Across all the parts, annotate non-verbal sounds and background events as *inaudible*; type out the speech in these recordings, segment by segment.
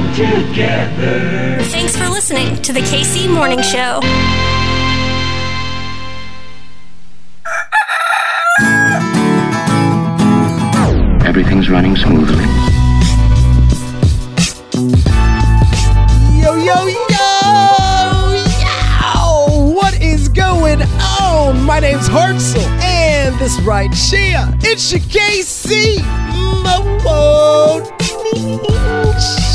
come together. Thanks for listening to the KC Morning Show. Everything's running smoothly. Yo, yo, yo! Yo! What is going on? My name's Hartzell, and this right here, it's your KC Morning Show, baby!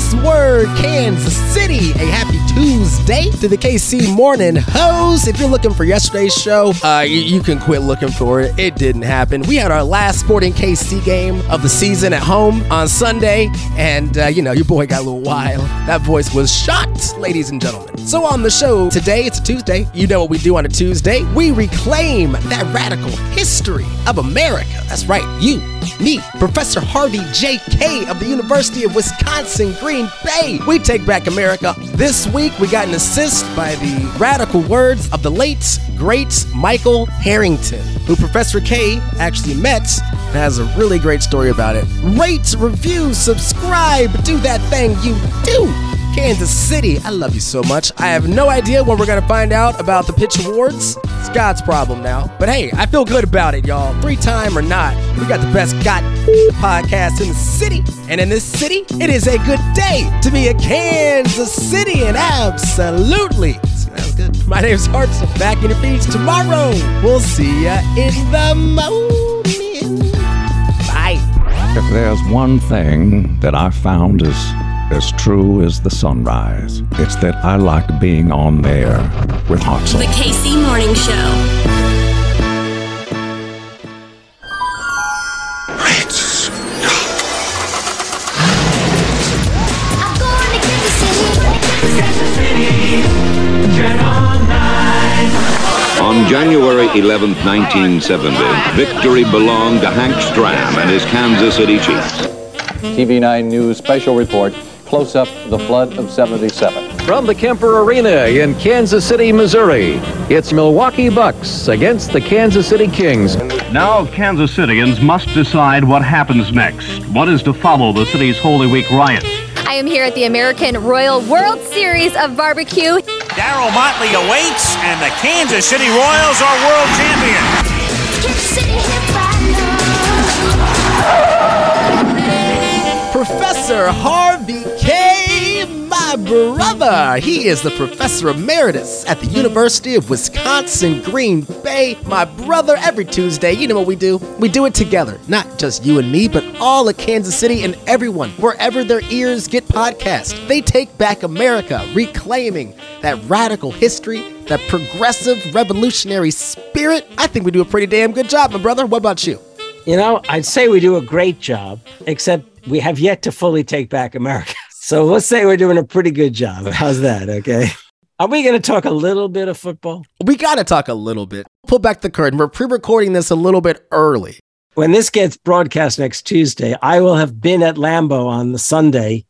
What's the word, Kansas City? A happy Tuesday to the KC Morning Hose. If you're looking for yesterday's show, uh, you, you can quit looking for it. It didn't happen. We had our last Sporting KC game of the season at home on Sunday, and uh, you know, your boy got a little wild. That voice was shot, ladies and gentlemen. So on the show today, it's a Tuesday. You know what we do on a Tuesday? We reclaim that radical history of America. That's right, you, me, Professor Harvey J. Kaye of the University of Wisconsin Green Bay. We take back America. This week, we got an assist by the radical words of the late, great Michael Harrington, who Professor Kaye actually met and has a really great story about it. Rate, review, subscribe, do that thing you do. Kansas City, I love you so much. I have no idea when we're gonna find out about the pitch awards. It's God's problem now. But hey, I feel good about it, y'all. Three time or not, we got the best God podcast in the city. And in this city, it is a good day to be a Kansas City, and absolutely. That was good. My name's Hartzell. Back in your feeds tomorrow. We'll see ya in the morning. Bye. If there's one thing that I found is as true as the sunrise, it's that I like being on there with Hartzell. The KC Morning Show. I'm going to Kansas City. Kansas City. Channel 9. On January 11, 1970, victory belonged to Hank Stram and his Kansas City Chiefs. TV9 News special report, Close Up the Flood of 77. From the Kemper Arena in Kansas City, Missouri, it's Milwaukee Bucks against the Kansas City Kings. Now, Kansas Citians must decide what happens next. What is to follow the city's Holy Week riots? I am here at the American Royal World Series of Barbecue. Darryl Motley awaits, and the Kansas City Royals are world champions. Kansas City hit by love. Professor Harvey Kaye. My brother. He is the professor emeritus at the University of Wisconsin Green Bay. My brother, every Tuesday, you know what we do? We do it together. Not just you and me, but all of Kansas City and everyone, wherever their ears get podcasts. They take back America, reclaiming that radical history, that progressive revolutionary spirit. I think we do a pretty damn good job, my brother. What about you? You know, I'd say we do a great job, except we have yet to fully take back America. So let's say we're doing a pretty good job. How's that? Okay. Are we going to talk a little bit of football? We got to talk a little bit. Pull back the curtain. We're pre recording this a little bit early. When this gets broadcast next Tuesday, I will have been at Lambeau on the Sunday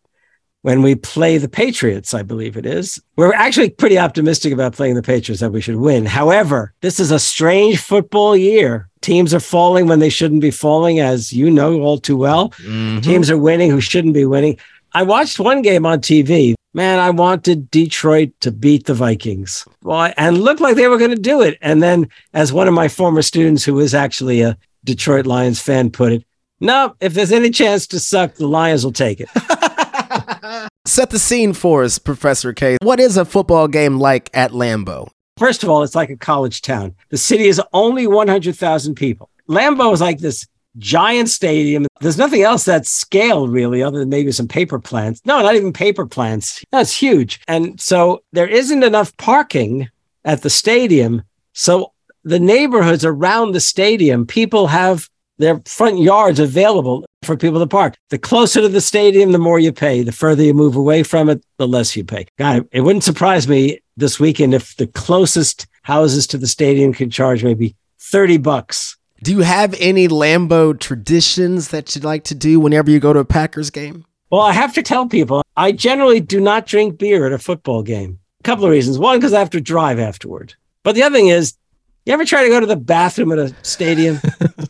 when we play the Patriots, I believe it is. We're actually pretty optimistic about playing the Patriots that we should win. However, this is a strange football year. Teams are falling when they shouldn't be falling, as you know all too well. Mm-hmm. Teams are winning who shouldn't be winning. I watched one game on TV. Man, I wanted Detroit to beat the Vikings. Well, and looked like they were going to do it. And then, as one of my former students who is actually a Detroit Lions fan put it, no, if there's any chance to suck, the Lions will take it. *laughs* Set the scene for us, Professor Kaye. What is a football game like at Lambeau? First of all, it's like a college town. The city is only 100,000 people. Lambeau is like this giant stadium. There's nothing else that's scaled really, other than maybe some paper plants. No, not even paper plants. That's huge. And so there isn't enough parking at the stadium. So the neighborhoods around the stadium, people have their front yards available for people to park. The closer to the stadium, the more you pay. The further you move away from it, the less you pay. God, it wouldn't surprise me this weekend if the closest houses to the stadium could charge maybe 30 bucks. Do you have any Lambeau traditions that you'd like to do whenever you go to a Packers game? Well, I have to tell people I generally do not drink beer at a football game. A couple of reasons. One, because I have to drive afterward. But the other thing is, you ever try to go to the bathroom at a stadium?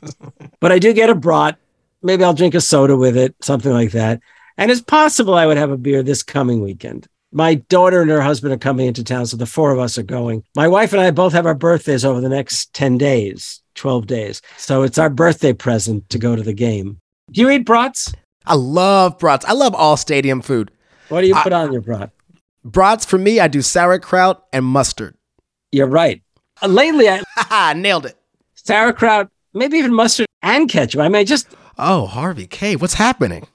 *laughs* but I do get a brat. maybe I'll drink a soda with it, something like that. And it's possible I would have a beer this coming weekend. My daughter and her husband are coming into town, so the four of us are going. My wife and I both have our birthdays over the next 10 days, 12 days. So it's our birthday present to go to the game. Do you eat brats? I love brats. I love all stadium food. What do you put on your brat? Brats for me, I do sauerkraut and mustard. You're right. Uh, lately, I *laughs* nailed it. sauerkraut, maybe even mustard and ketchup. I mean, just Oh, Harvey Kaye, what's happening?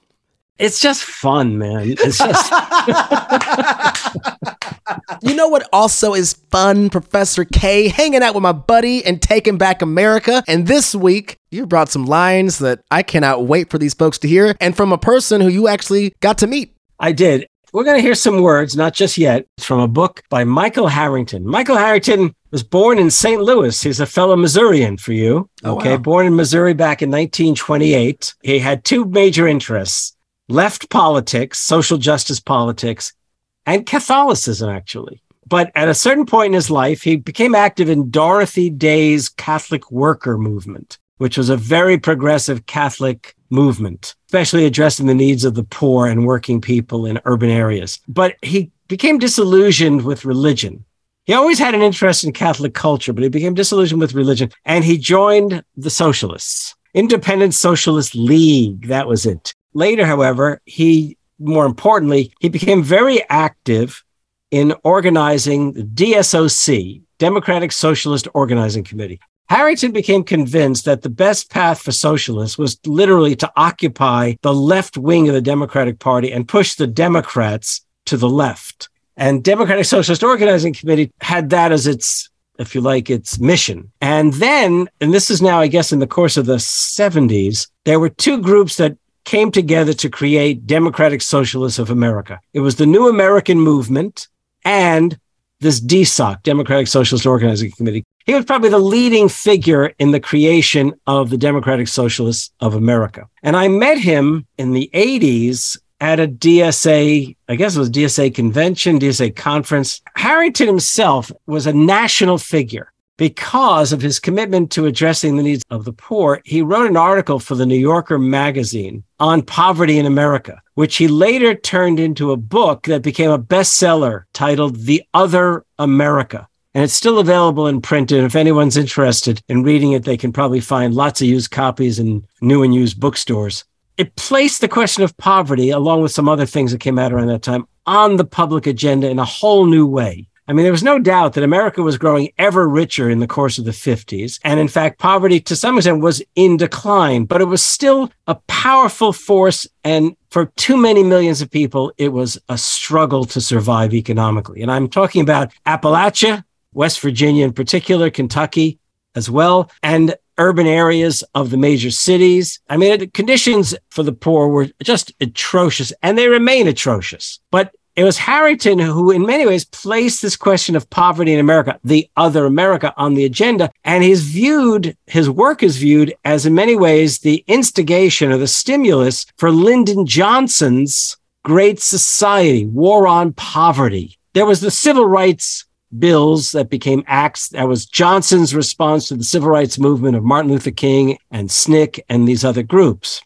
it's just fun, man. It's just *laughs* *laughs* You know what also is fun, Professor Kaye? Hanging out with my buddy and taking back America. And this week, you brought some lines that I cannot wait for these folks to hear, and from a person who you actually got to meet. I did. We're going to hear some words, not just yet, It's from a book by Michael Harrington. Michael Harrington was born in St. Louis. He's a fellow Missourian for you. Oh, okay. wow. Born in Missouri back in 1928. He had two major interests left politics, social justice politics, and Catholicism, actually. But at a certain point in his life, he became active in Dorothy Day's Catholic Worker Movement, which was a very progressive Catholic movement, especially addressing the needs of the poor and working people in urban areas. But he became disillusioned with religion. He always had an interest in Catholic culture, but he became disillusioned with religion and he joined the Socialists, Independent Socialist League. That was it. Later, however, he, more importantly, he became very active in organizing the DSOC, Democratic Socialist Organizing Committee. Harrington became convinced that the best path for socialists was literally to occupy the left wing of the Democratic Party and push the Democrats to the left. And Democratic Socialist Organizing Committee had that as its, if you like, its mission. And then, and this is now, I guess, in the course of the 70s, there were two groups that came together to create Democratic Socialists of America. It was the New American Movement and this DSOC, Democratic Socialist Organizing Committee. He was probably the leading figure in the creation of the Democratic Socialists of America. And I met him in the 80s at a DSA, I guess it was DSA convention, DSA conference. Harrington himself was a national figure because of his commitment to addressing the needs of the poor. He wrote an article for the New Yorker magazine on poverty in America, which he later turned into a book that became a bestseller titled The Other America. And it's still available in print. And if anyone's interested in reading it, they can probably find lots of used copies in new and used bookstores. It placed the question of poverty, along with some other things that came out around that time, on the public agenda in a whole new way. I mean, there was no doubt that America was growing ever richer in the course of the 50s. And in fact, poverty to some extent was in decline, but it was still a powerful force. And for too many millions of people, it was a struggle to survive economically. And I'm talking about Appalachia, West Virginia in particular, Kentucky as well, and urban areas of the major cities. I mean, the conditions for the poor were just atrocious and they remain atrocious. But it was Harrington who, in many ways, placed this question of poverty in America, the other America, on the agenda. And he's viewed, his work is viewed as, in many ways, the instigation or the stimulus for Lyndon Johnson's Great Society, War on Poverty. There was the civil rights bills that became acts. That was Johnson's response to the civil rights movement of Martin Luther King and SNCC and these other groups.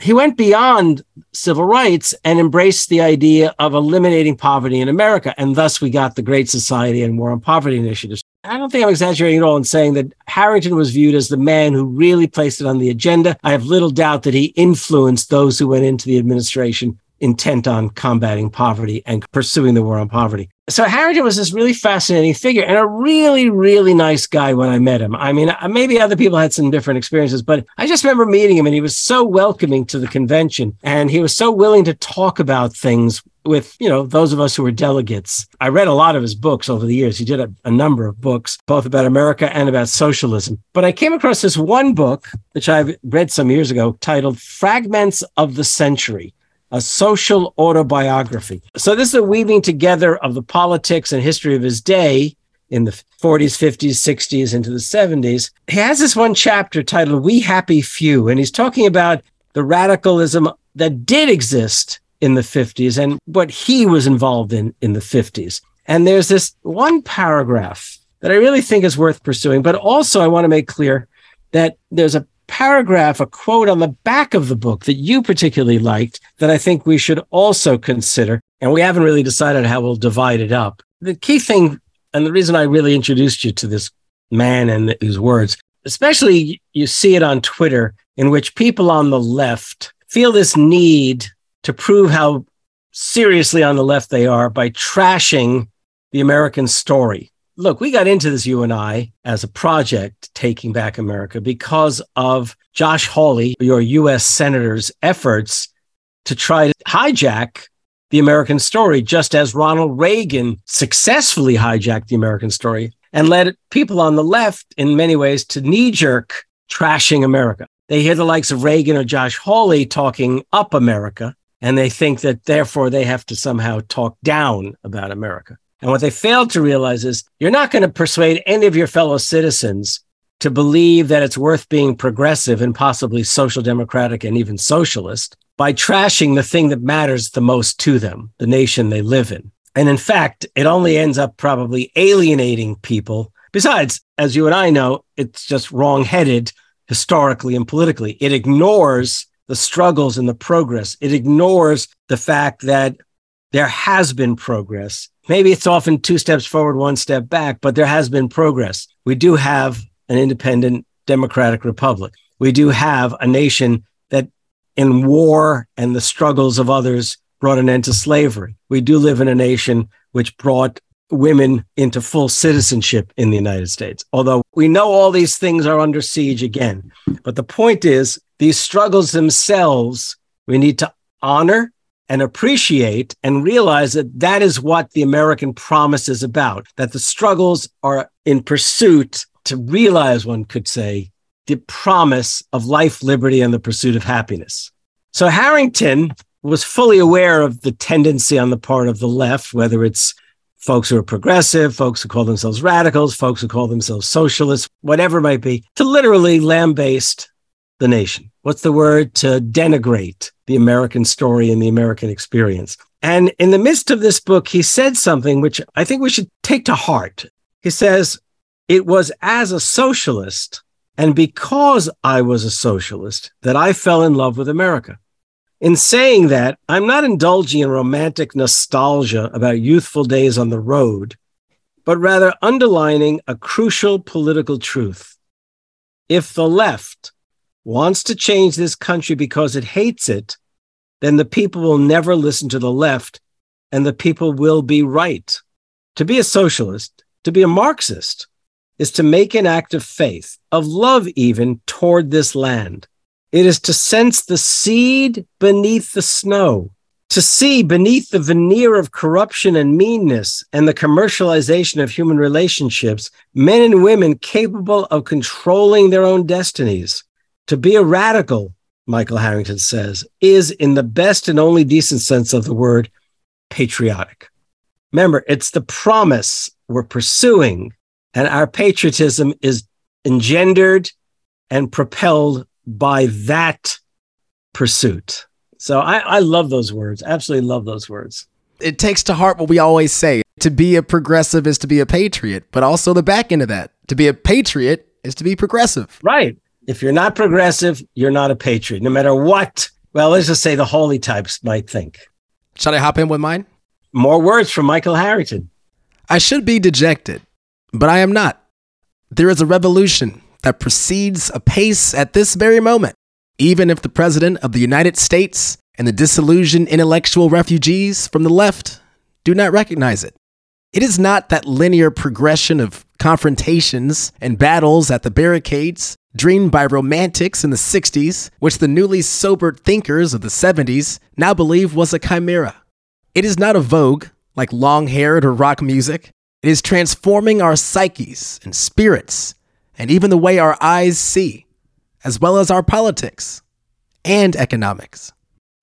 He went beyond civil rights and embraced the idea of eliminating poverty in America. And thus we got the Great Society and War on Poverty initiatives. I don't think I'm exaggerating at all in saying that Harrington was viewed as the man who really placed it on the agenda. I have little doubt that he influenced those who went into the administration intent on combating poverty and pursuing the war on poverty. So Harrington was this really fascinating figure and a really, really nice guy when I met him. I mean, maybe other people had some different experiences, but I just remember meeting him and he was so welcoming to the convention and he was so willing to talk about things with, you know, those of us who were delegates. I read a lot of his books over the years. He did a, a number of books, both about America and about socialism. But I came across this one book, which I read some years ago, titled Fragments of the Century a social autobiography. So this is a weaving together of the politics and history of his day in the 40s, 50s, 60s, into the 70s. He has this one chapter titled We Happy Few, and he's talking about the radicalism that did exist in the 50s and what he was involved in in the 50s. And there's this one paragraph that I really think is worth pursuing, but also I want to make clear that there's a paragraph, a quote on the back of the book that you particularly liked that I think we should also consider. And we haven't really decided how we'll divide it up. The key thing, and the reason I really introduced you to this man and his words, especially you see it on Twitter, in which people on the left feel this need to prove how seriously on the left they are by trashing the American story. Look, we got into this, you and I, as a project, Taking Back America, because of Josh Hawley, your US Senator's efforts to try to hijack the American story, just as Ronald Reagan successfully hijacked the American story and led people on the left, in many ways, to knee jerk trashing America. They hear the likes of Reagan or Josh Hawley talking up America, and they think that therefore they have to somehow talk down about America. And what they failed to realize is you're not going to persuade any of your fellow citizens to believe that it's worth being progressive and possibly social democratic and even socialist by trashing the thing that matters the most to them, the nation they live in. And in fact, it only ends up probably alienating people. Besides, as you and I know, it's just wrong-headed historically and politically. It ignores the struggles and the progress. It ignores the fact that there has been progress. Maybe it's often two steps forward, one step back, but there has been progress. We do have an independent democratic republic. We do have a nation that in war and the struggles of others brought an end to slavery. We do live in a nation which brought women into full citizenship in the United States. Although we know all these things are under siege again. But the point is, these struggles themselves, we need to honor and appreciate and realize that that is what the American promise is about, that the struggles are in pursuit to realize, one could say, the promise of life, liberty, and the pursuit of happiness. So Harrington was fully aware of the tendency on the part of the left, whether it's folks who are progressive, folks who call themselves radicals, folks who call themselves socialists, whatever it might be, to literally lambaste the nation. What's the word? To denigrate the American story and the American experience. And in the midst of this book, he said something which I think we should take to heart. He says, It was as a socialist and because I was a socialist that I fell in love with America. In saying that, I'm not indulging in romantic nostalgia about youthful days on the road, but rather underlining a crucial political truth. If the left wants to change this country because it hates it, then the people will never listen to the left and the people will be right. To be a socialist, to be a Marxist, is to make an act of faith, of love even, toward this land. It is to sense the seed beneath the snow, to see beneath the veneer of corruption and meanness and the commercialization of human relationships, men and women capable of controlling their own destinies. To be a radical, Michael Harrington says, is in the best and only decent sense of the word patriotic. Remember, it's the promise we're pursuing, and our patriotism is engendered and propelled by that pursuit. So I, I love those words. Absolutely love those words. It takes to heart what we always say to be a progressive is to be a patriot, but also the back end of that. To be a patriot is to be progressive. Right. If you're not progressive, you're not a patriot, no matter what. Well, let's just say the Hawley types might think. Should I hop in with mine? More words from Michael Harrington. I should be dejected, but I am not. There is a revolution that proceeds apace at this very moment, even if the President of the United States and the disillusioned intellectual refugees from the left do not recognize it. It is not that linear progression of confrontations and battles at the barricades dreamed by romantics in the 60s, which the newly sobered thinkers of the 70s now believe was a chimera. It is not a vogue like long haired or rock music. It is transforming our psyches and spirits and even the way our eyes see, as well as our politics and economics.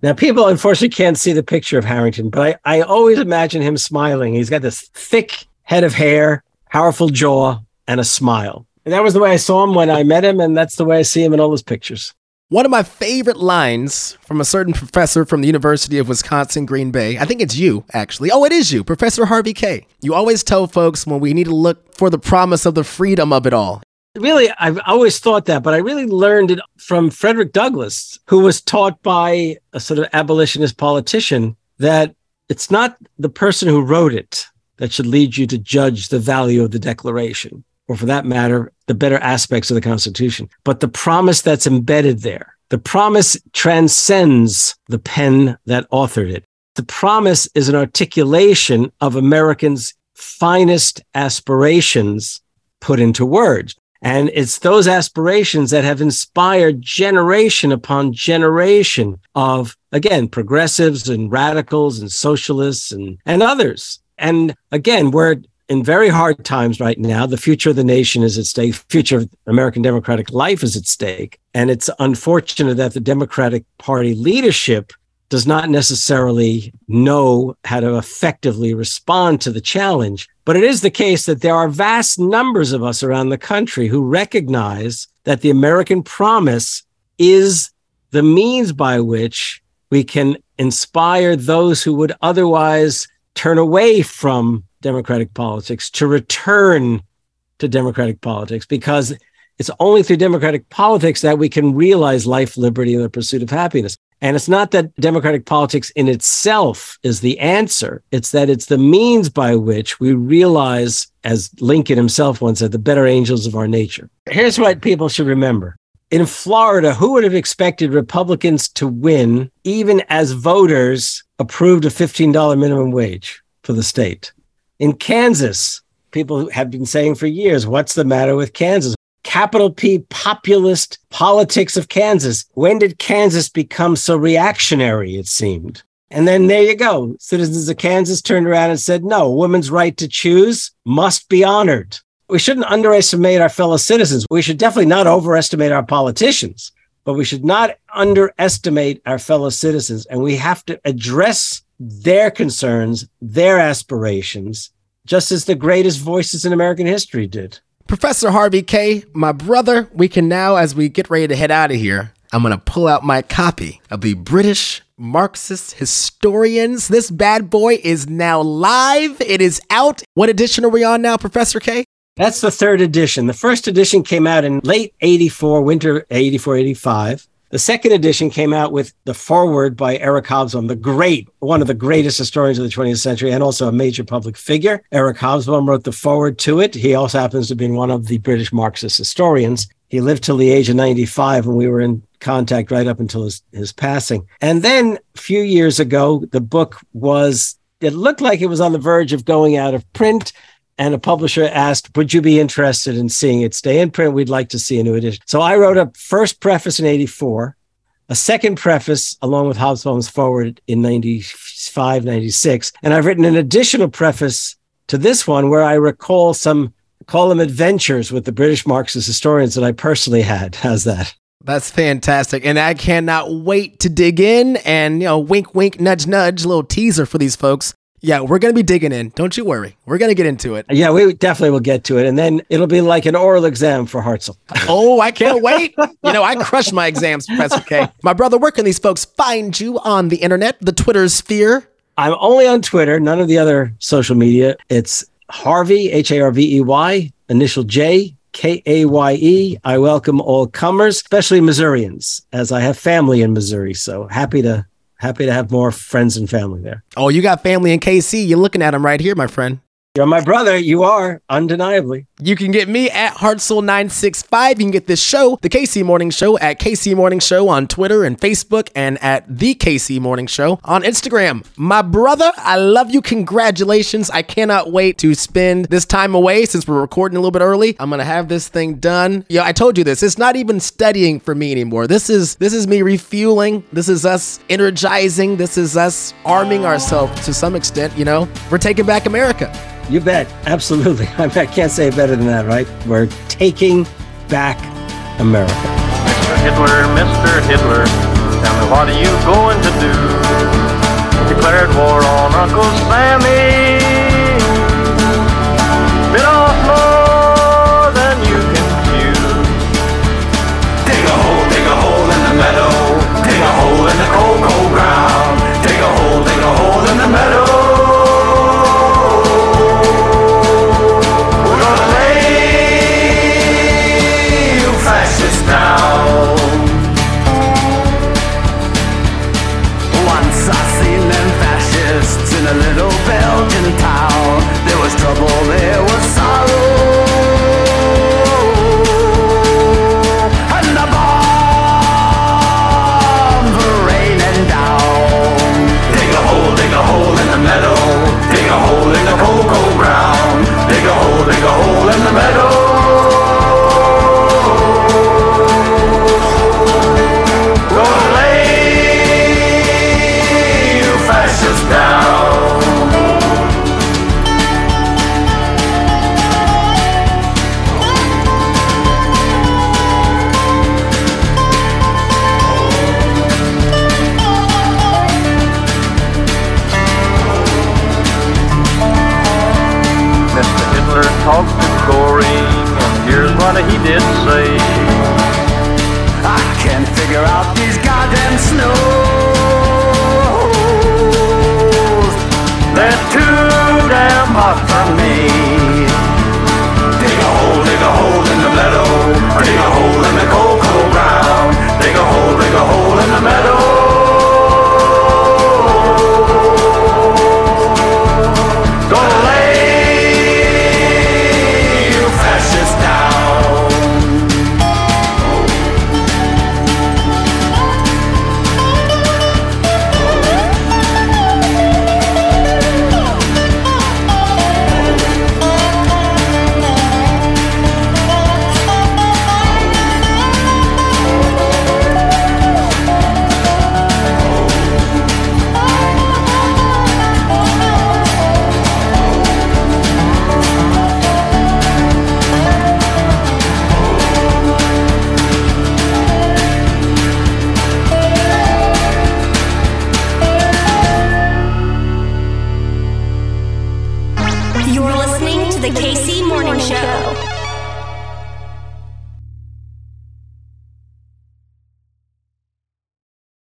Now, people unfortunately can't see the picture of Harrington, but I, I always imagine him smiling. He's got this thick head of hair, powerful jaw, and a smile. And that was the way I saw him when I met him, and that's the way I see him in all his pictures. One of my favorite lines from a certain professor from the University of Wisconsin Green Bay, I think it's you, actually. Oh, it is you, Professor Harvey Kaye. You always tell folks when we need to look for the promise of the freedom of it all. Really, I've always thought that, but I really learned it from Frederick Douglass, who was taught by a sort of abolitionist politician that it's not the person who wrote it that should lead you to judge the value of the Declaration, or for that matter, the better aspects of the Constitution, but the promise that's embedded there. The promise transcends the pen that authored it. The promise is an articulation of Americans' finest aspirations put into words. And it's those aspirations that have inspired generation upon generation of, again, progressives and radicals and socialists and, and others. And again, we're in very hard times right now. The future of the nation is at stake. Future of American democratic life is at stake. And it's unfortunate that the Democratic Party leadership does not necessarily know how to effectively respond to the challenge. But it is the case that there are vast numbers of us around the country who recognize that the American promise is the means by which we can inspire those who would otherwise turn away from democratic politics to return to democratic politics because it's only through democratic politics that we can realize life, liberty, and the pursuit of happiness. And it's not that democratic politics in itself is the answer. It's that it's the means by which we realize, as Lincoln himself once said, the better angels of our nature. Here's what people should remember. In Florida, who would have expected Republicans to win even as voters approved a $15 minimum wage for the state? In Kansas, people have been saying for years, what's the matter with Kansas? Capital P populist politics of Kansas. When did Kansas become so reactionary? It seemed. And then there you go. Citizens of Kansas turned around and said, no, women's right to choose must be honored. We shouldn't underestimate our fellow citizens. We should definitely not overestimate our politicians, but we should not underestimate our fellow citizens. And we have to address their concerns, their aspirations, just as the greatest voices in American history did. Professor Harvey Kaye., my brother, we can now, as we get ready to head out of here, I'm going to pull out my copy of the British Marxist Historians. This bad boy is now live. It is out. What edition are we on now, Professor Kaye? That's the third edition. The first edition came out in late 84, winter 84, 85. The second edition came out with the foreword by Eric Hobsbawm, the great, one of the greatest historians of the 20th century, and also a major public figure. Eric Hobsbawm wrote the foreword to it. He also happens to have been one of the British Marxist historians. He lived till the age of 95, and we were in contact right up until his, his passing. And then a few years ago, the book was, it looked like it was on the verge of going out of print and a publisher asked, Would you be interested in seeing it stay in print? We'd like to see a new edition. So I wrote a first preface in 84, a second preface along with Hobsbawm's forward in 95, 96. And I've written an additional preface to this one where I recall some, call them adventures with the British Marxist historians that I personally had. How's that? That's fantastic. And I cannot wait to dig in and, you know, wink, wink, nudge, nudge, little teaser for these folks. Yeah, we're going to be digging in. Don't you worry. We're going to get into it. Yeah, we definitely will get to it. And then it'll be like an oral exam for Hartzell. *laughs* oh, I can't wait. You know, I crush my exams, Professor Kaye. My brother, where can these folks find you on the internet, the Twitter sphere? I'm only on Twitter, none of the other social media. It's Harvey, H A R V E Y, initial J, K A Y E. I welcome all comers, especially Missourians, as I have family in Missouri. So happy to happy to have more friends and family there. Oh, you got family in KC. You're looking at them right here, my friend. You're my brother. You are, undeniably. You can get me at Hartzell965. You can get this show, The KC Morning Show, at KC Morning Show on Twitter and Facebook, and at The KC Morning Show on Instagram. My brother, I love you. Congratulations. I cannot wait to spend this time away since we're recording a little bit early. I'm going to have this thing done. Yeah, I told you this. It's not even studying for me anymore. This is this is me refueling. This is us energizing. This is us arming ourselves to some extent, you know. We're taking back America. You bet. Absolutely. *laughs* I can't say it better than that, right? We're taking back America. Mr. Hitler, Mr. Hitler, tell me what are you going to do? Declared war on Uncle Sammy. talked to Corey, and here's what he did say. I can't figure out these goddamn snows. They're too damn hot for me. Dig a hole, dig a hole in the meadow. Dig a hole in the cold, cold ground. Dig a hole, dig a hole in the meadow.